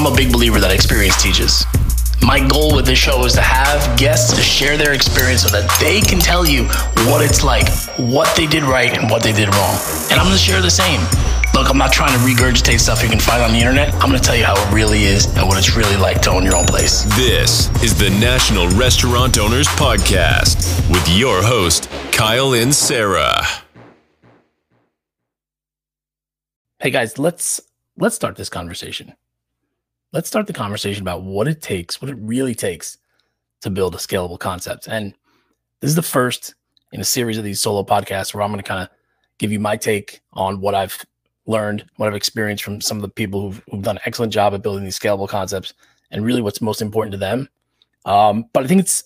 I'm a big believer that experience teaches. My goal with this show is to have guests to share their experience so that they can tell you what it's like, what they did right, and what they did wrong. And I'm gonna share the same. Look, I'm not trying to regurgitate stuff you can find on the internet. I'm gonna tell you how it really is and what it's really like to own your own place. This is the National Restaurant Owners Podcast with your host, Kyle Inserra. Hey guys, let's let's start this conversation. Let's start the conversation about what it takes, what it really takes to build a scalable concept. And this is the first in a series of these solo podcasts where I'm going to kind of give you my take on what I've learned, what I've experienced from some of the people who've, who've done an excellent job at building these scalable concepts and really what's most important to them. Um, but I think it's,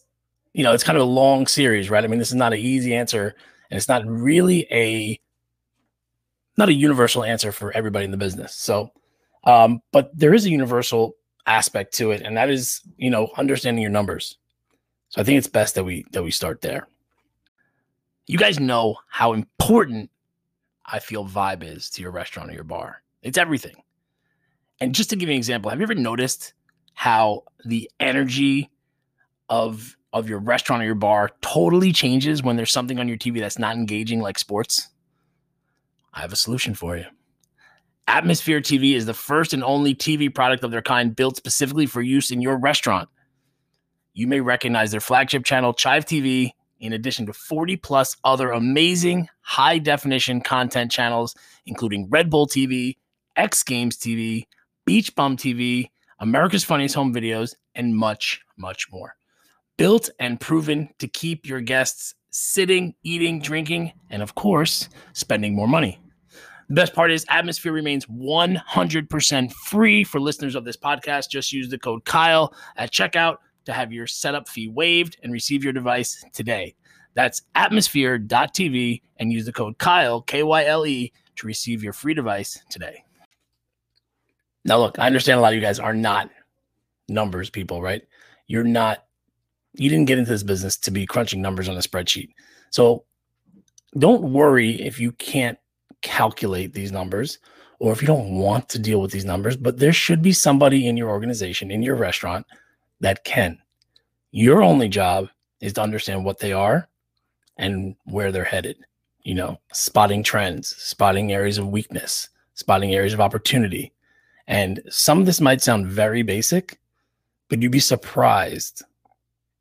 you know, it's kind of a long series, right? I mean, this is not an easy answer and it's not really a, not a universal answer for everybody in the business. So, um, but there is a universal aspect to it, and that is, you know, understanding your numbers. So I think it's best that we that we start there. You guys know how important I feel vibe is to your restaurant or your bar. It's everything. And just to give you an example, have you ever noticed how the energy of of your restaurant or your bar totally changes when there's something on your TV that's not engaging like sports? I have a solution for you. Atmosphere TV is the first and only TV product of their kind built specifically for use in your restaurant. You may recognize their flagship channel, Chive TV, in addition to 40 plus other amazing high definition content channels, including Red Bull TV, X Games TV, Beach Bum TV, America's Funniest Home Videos, and much, much more. Built and proven to keep your guests sitting, eating, drinking, and of course, spending more money. The best part is Atmosphere remains 100% free for listeners of this podcast. Just use the code Kyle at checkout to have your setup fee waived and receive your device today. That's atmosphere.tv and use the code Kyle, K Y L E, to receive your free device today. Now, look, I understand a lot of you guys are not numbers people, right? You're not, you didn't get into this business to be crunching numbers on a spreadsheet. So don't worry if you can't calculate these numbers or if you don't want to deal with these numbers, but there should be somebody in your organization, in your restaurant that can. Your only job is to understand what they are and where they're headed. You know, spotting trends, spotting areas of weakness, spotting areas of opportunity. And some of this might sound very basic, but you'd be surprised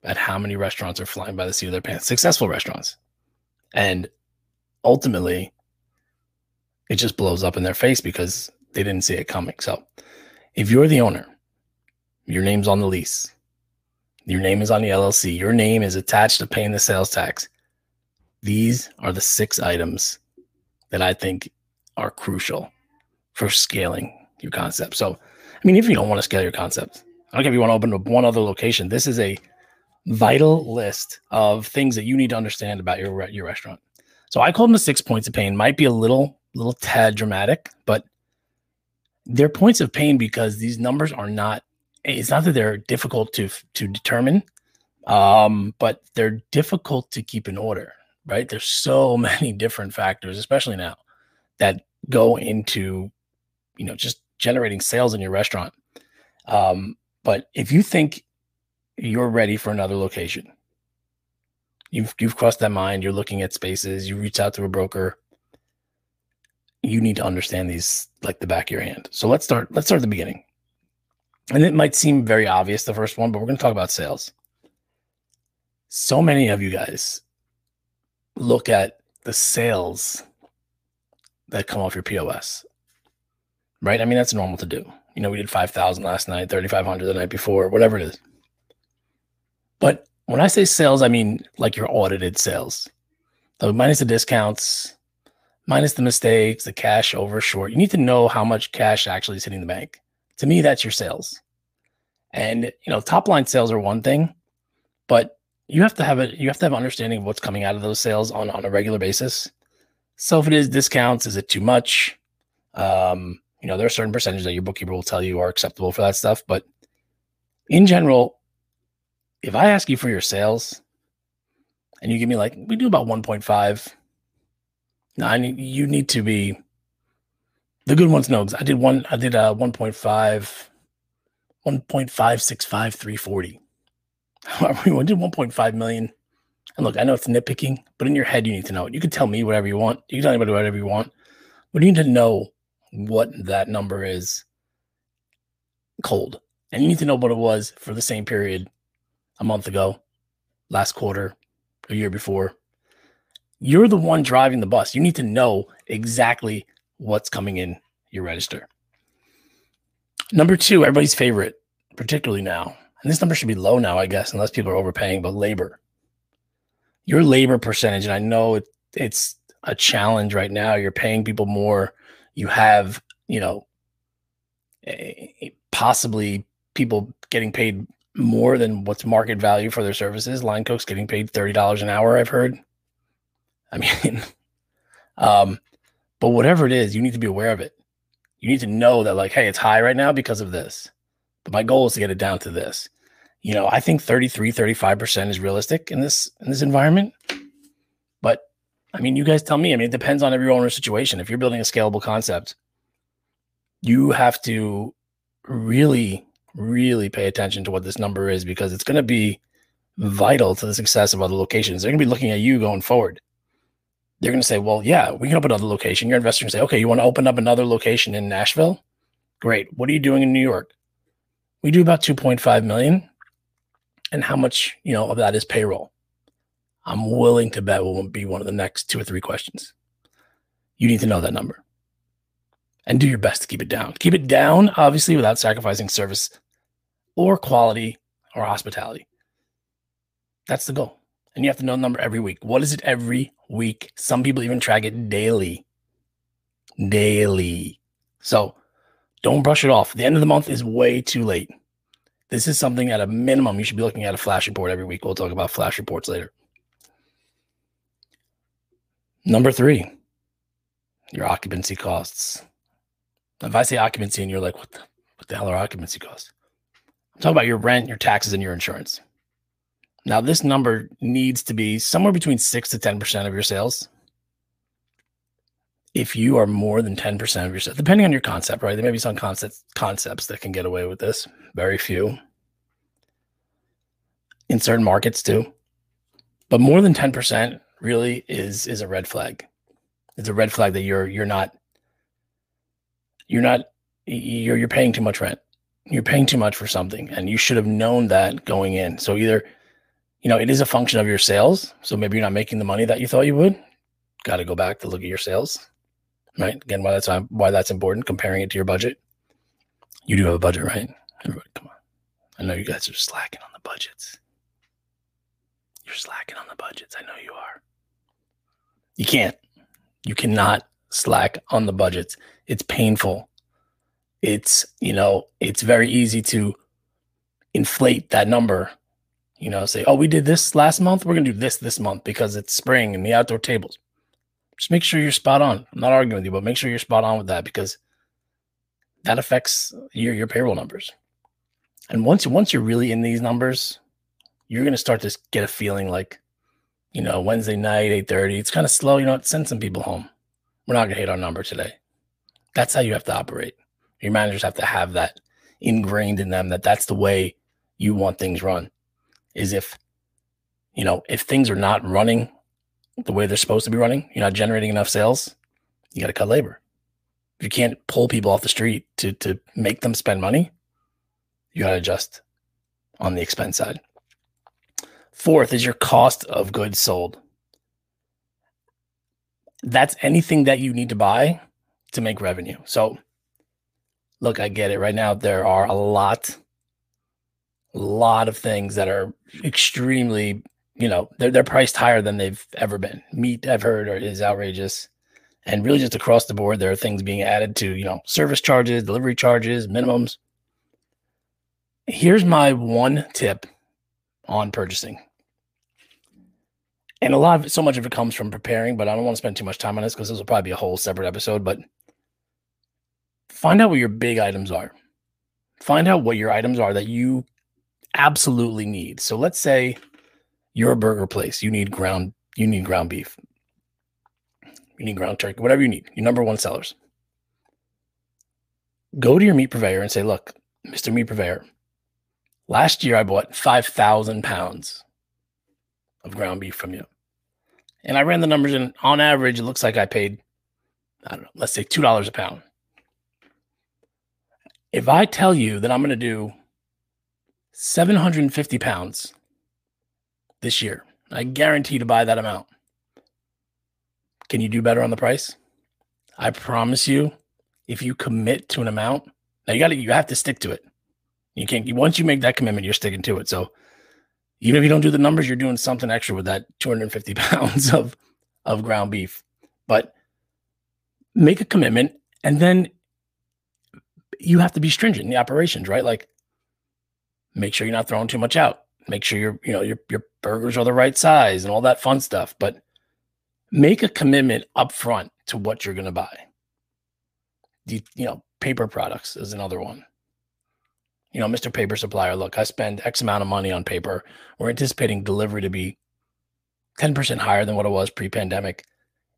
at how many restaurants are flying by the seat of their pants, successful restaurants. And ultimately, it just blows up in their face because they didn't see it coming. So if you're the owner, your name's on the lease, your name is on the LLC, your name is attached to paying the sales tax. These are the six items that I think are crucial for scaling your concept. So, I mean, if you don't want to scale your concept, I don't care if you want to open up one other location. This is a vital list of things that you need to understand about your your restaurant. So I call them the six points of pain. Might be a little little tad dramatic, but they're points of pain because these numbers are not. It's not that they're difficult to to determine, um, but they're difficult to keep in order. Right? There's so many different factors, especially now, that go into, you know, just generating sales in your restaurant. Um, but if you think you're ready for another location, you've you've crossed that mind. You're looking at spaces. You reach out to a broker you need to understand these like the back of your hand. So let's start. Let's start at the beginning. And it might seem very obvious, the first one, but we're going to talk about sales. So many of you guys look at the sales that come off your POS, right? I mean, that's normal to do. You know, we did 5,000 last night, 3,500 the night before, whatever it is. But when I say sales, I mean like your audited sales. So minus the discounts, minus the mistakes, the cash over short. You need to know how much cash actually is hitting the bank. To me, that's your sales. And you know, top line sales are one thing, but you have to have a you have to have understanding of what's coming out of those sales on on a regular basis. So if it is discounts, is it too much? Um, you know, there are certain percentages that your bookkeeper will tell you are acceptable for that stuff, but in general, if I ask you for your sales and you give me like we do about 1.5 no, I need you need to be the good ones know. I did one. I did uh, a 1.5 1.565, 340. we did 1.5 million. And look, I know it's nitpicking, but in your head, you need to know it. You can tell me whatever you want. You can tell anybody whatever you want, but you need to know what that number is cold. And you need to know what it was for the same period a month ago, last quarter, a year before. You're the one driving the bus. You need to know exactly what's coming in your register. Number two, everybody's favorite, particularly now, and this number should be low now, I guess, unless people are overpaying, but labor. Your labor percentage, and I know it, it's a challenge right now. You're paying people more. You have, you know, possibly people getting paid more than what's market value for their services. Line cooks getting paid $30 an hour, I've heard. I mean, um, but whatever it is, you need to be aware of it. You need to know that, like, hey, it's high right now because of this. But my goal is to get it down to this. You know, I think 33, 35% is realistic in this in this environment. But I mean, you guys tell me. I mean, it depends on every owner's situation. If you're building a scalable concept, you have to really really pay attention to what this number is because it's going to be vital to the success of other locations. They're going to be looking at you going forward. They're going to say, well, yeah, we can open another location. Your investor can say, okay, you want to open up another location in Nashville? Great. What are you doing in New York? We do about 2.5 million. And how much, you know, of that is payroll? I'm willing to bet will be one of the next two or three questions. You need to know that number and do your best to keep it down. Keep it down, obviously, without sacrificing service or quality or hospitality. That's the goal. And you have to know the number every week. What is it every week? Some people even track it daily. Daily. So don't brush it off. The end of the month is way too late. This is something at a minimum you should be looking at a flash report every week. We'll talk about flash reports later. Number three, your occupancy costs. If I say occupancy and you're like, what the, what the hell are occupancy costs? I'm talking about your rent, your taxes, and your insurance. Now, this number needs to be somewhere between six to 10% of your sales. If you are more than 10% of your sales, depending on your concept, right? There may be some concepts concepts that can get away with this. Very few. In certain markets too. But more than 10% really is is a red flag. It's a red flag that you're you're not you're not you're you're paying too much rent you're paying too much for something and you should have known that going in so either you know it is a function of your sales. So maybe you're not making the money that you thought you would. Got to go back to look at your sales right? Again why that's why that's important comparing it to your budget. You do have a budget right? Everybody come on. I know you guys are slacking on the budgets. You're slacking on the budgets. I know you are. You can't. You cannot slack on the budgets. It's painful. It's you know it's very easy to inflate that number you know say oh we did this last month? We're going to do this this month because it's spring and the outdoor tables. Just make sure you're spot on. I'm not arguing with you but make sure you're spot on with that because that affects your your payroll numbers. And once once you're really in these numbers you're going to start to get a feeling like you know wednesday night 8.30 it's kind of slow you know send some people home. We're not going to hit our number today. That's how you have to operate. Your managers have to have that ingrained in them that that's the way you want things run. Is if, you know, if things are not running the way they're supposed to be running, you're not generating enough sales, you got to cut labor. If you can't pull people off the street to to make them spend money, you got to adjust on the expense side. Fourth is your cost of goods sold. That's anything that you need to buy to make revenue. So look, I get it. Right now, there are a lot, a lot of things that are extremely, you know, they're they're priced higher than they've ever been. Meat, I've heard, is outrageous, and really just across the board, there are things being added to, you know, service charges, delivery charges, minimums. Here's my one tip on purchasing. And a lot of so much of it comes from preparing, but I don't want to spend too much time on this because this will probably be a whole separate episode. But find out what your big items are. Find out what your items are that you absolutely need. So let's say you're a burger place. You need ground, you need ground beef. You need ground turkey, whatever you need. Your number one sellers. Go to your meat purveyor and say, look, Mr. Meat Purveyor, Last year, I bought 5,000 pounds of ground beef from you. And I ran the numbers, and on average, it looks like I paid, I don't know, let's say $2 a pound. If I tell you that I'm going to do 750 pounds this year, I guarantee to buy that amount. Can you do better on the price? I promise you, if you commit to an amount, now you got to you have to stick to it. You can't once you make that commitment, you're sticking to it. So even if you don't do the numbers, you're doing something extra with that 250 pounds of of ground beef. But make a commitment, and then you have to be stringent in the operations, right? Like make sure you're not throwing too much out. Make sure your you know your your burgers are the right size and all that fun stuff. But make a commitment up front to what you're going to buy. The, you know, paper products is another one. You know, Mr. Paper Supplier, look, I spend X amount of money on paper. We're anticipating delivery to be 10% higher than what it was pre-pandemic.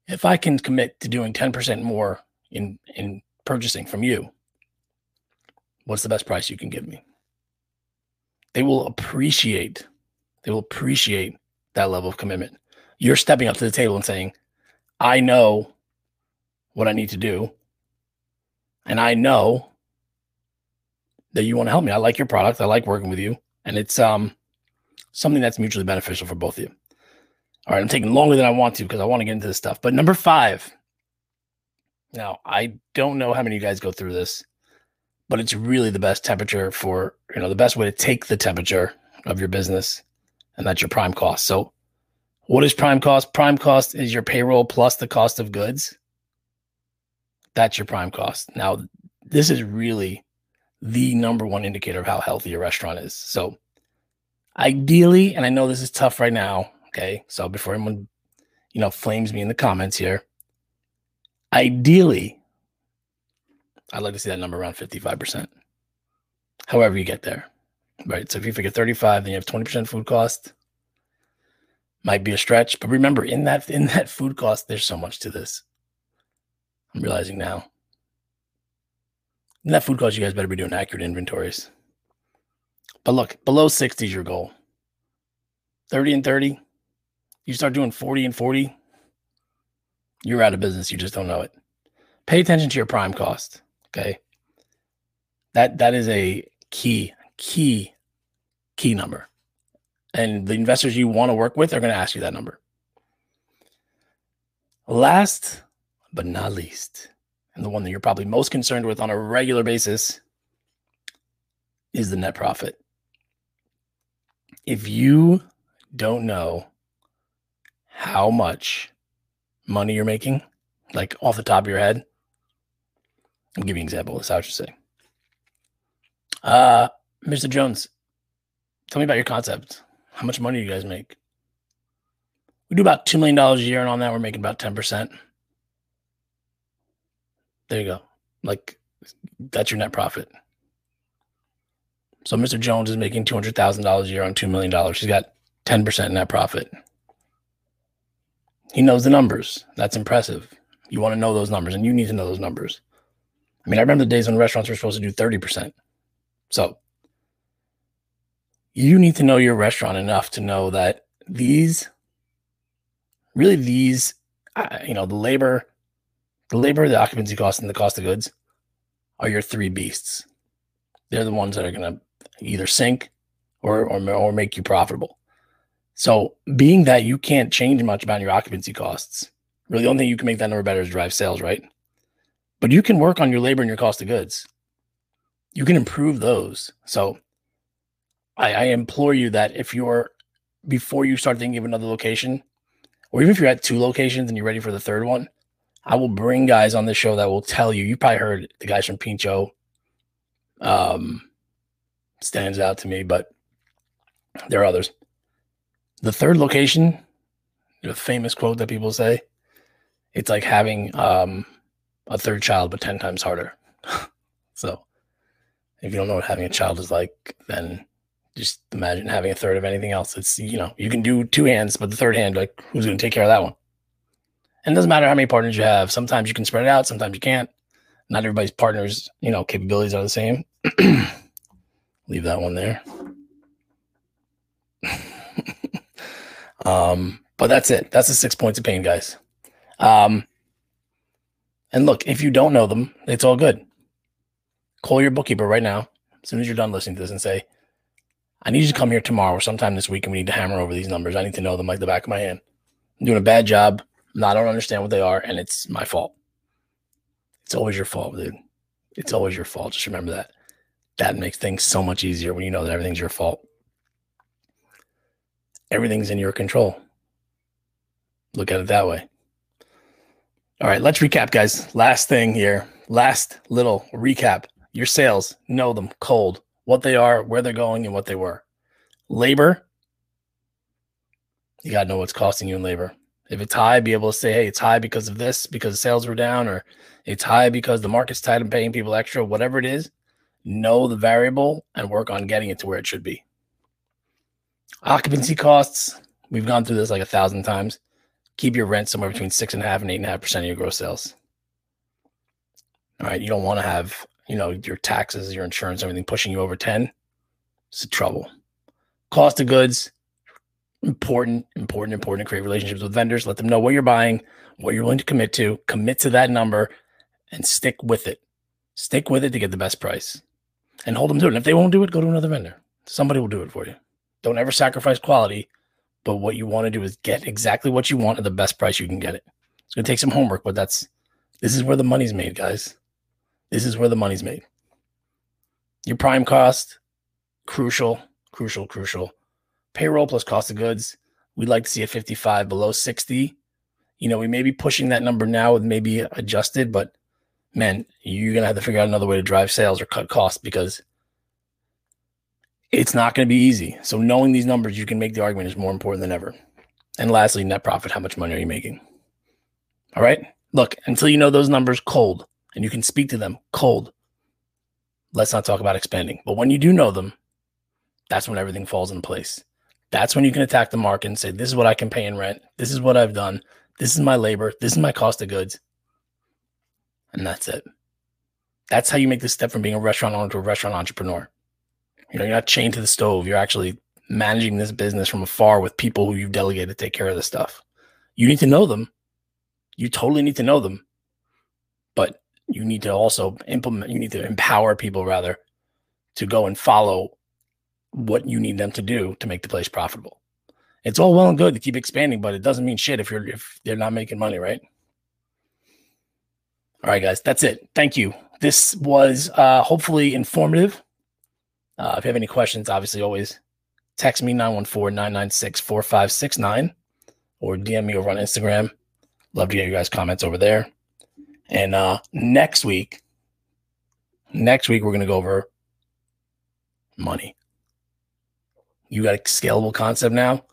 If I can commit to doing 10% more in in purchasing from you, what's the best price you can give me? They will appreciate, they will appreciate that level of commitment. You're stepping up to the table and saying, I know what I need to do. And I know that you want to help me. I like your product. I like working with you. And it's um something that's mutually beneficial for both of you. All right, I'm taking longer than I want to because I want to get into this stuff. But number five. Now, I don't know how many of you guys go through this, but it's really the best temperature for, you know, the best way to take the temperature of your business, and that's your prime cost. So, what is prime cost? Prime cost is your payroll plus the cost of goods. That's your prime cost. Now, this is really the number one indicator of how healthy a restaurant is. So, ideally, and I know this is tough right now. Okay. So, before anyone, you know, flames me in the comments here, ideally, I'd like to see that number around 55%. However, you get there. Right. So, if you figure 35, then you have 20% food cost. Might be a stretch, but remember in that in that food cost, there's so much to this. I'm realizing now. In that food cost, you guys better be doing accurate inventories. But look, below 60 is your goal. 30 and 30, you start doing 40 and 40, you're out of business. You just don't know it. Pay attention to your prime cost. Okay. That that is a key, key, key number. And the investors you want to work with are going to ask you that number. Last but not least, and the one that you're probably most concerned with on a regular basis is the net profit. If you don't know how much money you're making, like off the top of your head, I'll give you an example. That's how I should say. Uh, Mr. Jones, tell me about your concept. How much money do you guys make? We do about $2 million a year, and on that, we're making about 10%. There you go. Like that's your net profit. So Mr. Jones is making two hundred thousand dollars a year on two million dollars. He's got ten percent net profit. He knows the numbers. That's impressive. You want to know those numbers, and you need to know those numbers. I mean, I remember the days when restaurants were supposed to do thirty percent. So you need to know your restaurant enough to know that these, really, these, you know, the labor, the labor, the occupancy cost, and the cost of goods are your three beasts. They're the ones that are going to either sink or, or or make you profitable. So, being that you can't change much about your occupancy costs, really the only thing you can make that number better is drive sales, right? But you can work on your labor and your cost of goods. You can improve those. So, I, I implore you that if you're before you start thinking of another location, or even if you're at two locations and you're ready for the third one, I will bring guys on this show that will tell you. You probably heard the guys from Pincho. Um, stands out to me, but there are others. The third location, the famous quote that people say, it's like having um, a third child, but 10 times harder. so if you don't know what having a child is like, then just imagine having a third of anything else. It's, you know, you can do two hands, but the third hand, like, who's going to take care of that one? And it doesn't matter how many partners you have. Sometimes you can spread it out, sometimes you can't. Not everybody's partners, you know, capabilities are the same. Leave that one there. um, but that's it. That's the six points of pain, guys. Um, and look, if you don't know them, it's all good. Call your bookkeeper right now, as soon as you're done listening to this, and say, I need you to come here tomorrow or sometime this week and we need to hammer over these numbers. I need to know them like the back of my hand. I'm doing a bad job. I don't understand what they are, and it's my fault. It's always your fault, dude. It's always your fault. Just remember that. That makes things so much easier when you know that everything's your fault. Everything's in your control. Look at it that way. All right, let's recap, guys. Last thing here. Last little recap. Your sales, know them cold, what they are, where they're going, and what they were. Labor, you got to know what's costing you in labor. If it's high, be able to say, hey, it's high because of this, because sales were down, or it's high because the market's tight and paying people extra, whatever it is, know the variable and work on getting it to where it should be. Occupancy costs, we've gone through this like a thousand times. Keep your rent somewhere between six and a half and eight and a half percent of your gross sales. All right. You don't want to have, you know, your taxes, your insurance, everything pushing you over 10. It's a trouble. Cost of goods, important, important, important to create relationships with vendors. Let them know what you're buying, what you're willing to commit to, commit to that number, and stick with it. Stick with it to get the best price and hold them to it. And if they won't do it, go to another vendor. Somebody will do it for you. Don't ever sacrifice quality, but what you want to do is get exactly what you want at the best price you can get it. It's going to take some homework, but that's this is where the money's made, guys. This is where the money's made. Your prime cost, crucial, crucial, crucial. Payroll plus cost of goods. We'd like to see a 55 below 60. You know, we may be pushing that number now with maybe adjusted, but man, you're going to have to figure out another way to drive sales or cut costs because it's not going to be easy. So knowing these numbers, you can make the argument is more important than ever. And lastly, net profit. How much money are you making? All right. Look, until you know those numbers cold and you can speak to them cold, let's not talk about expanding. But when you do know them, that's when everything falls in place. That's when you can attack the market and say, this is what I can pay in rent. This is what I've done. This is my labor. This is my cost of goods. And that's it. That's how you make the step from being a restaurant owner to a restaurant entrepreneur. You know, you're not chained to the stove. You're actually managing this business from afar with people who you've delegated to take care of the stuff. You need to know them. You totally need to know them. But you need to also implement, you need to empower people rather to go and follow what you need them to do to make the place profitable. It's all well and good to keep expanding, but it doesn't mean shit if you're if they're not making money, right? All right, guys, that's it. Thank you. This was uh, hopefully informative. Uh, if you have any questions, obviously always text me 914-996-4569 or DM me over on Instagram. Love to get you guys' comments over there. And uh, next week, next week we're gonna go over money. You got a scalable concept now.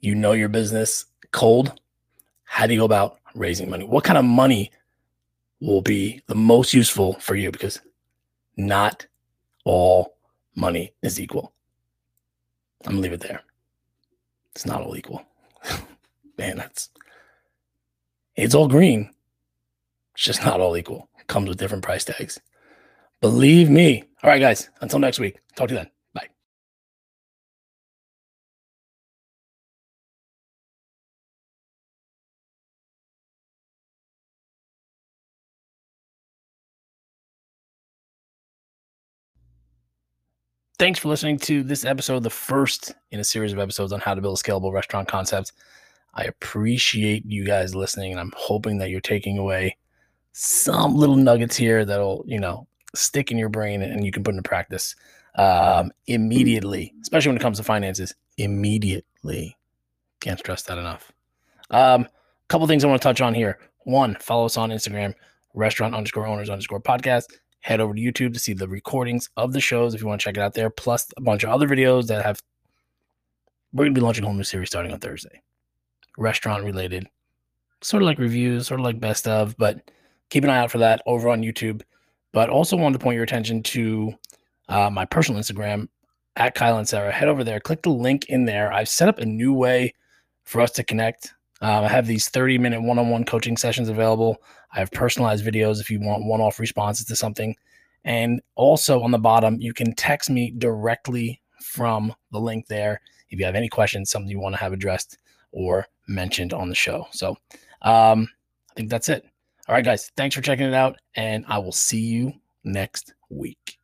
You know your business cold. How do you go about raising money? What kind of money will be the most useful for you? Because not all money is equal. I'm gonna leave it there. It's not all equal. Man, that's it's all green. It's just not all equal. It comes with different price tags. Believe me. All right, guys. Until next week. Talk to you then. Thanks for listening to this episode, the first in a series of episodes on how to build a scalable restaurant concept. I appreciate you guys listening, and I'm hoping that you're taking away some little nuggets here that'll, you know, stick in your brain and you can put into practice um, immediately, especially when it comes to finances. Immediately. Can't stress that enough. A um, couple things I want to touch on here. One, follow us on Instagram, restaurant underscore owners underscore podcast. Head over to YouTube to see the recordings of the shows if you want to check it out there, plus a bunch of other videos that have. We're going to be launching a whole new series starting on Thursday, restaurant related, sort of like reviews, sort of like best of, but keep an eye out for that over on YouTube. But also wanted to point your attention to uh, my personal Instagram at Kyle Inserra. Head over there, click the link in there. I've set up a new way for us to connect. Um, I have these 30 minute one on one coaching sessions available. I have personalized videos if you want one off responses to something. And also on the bottom, you can text me directly from the link there if you have any questions, something you want to have addressed or mentioned on the show. So um, I think that's it. All right, guys, thanks for checking it out, and I will see you next week.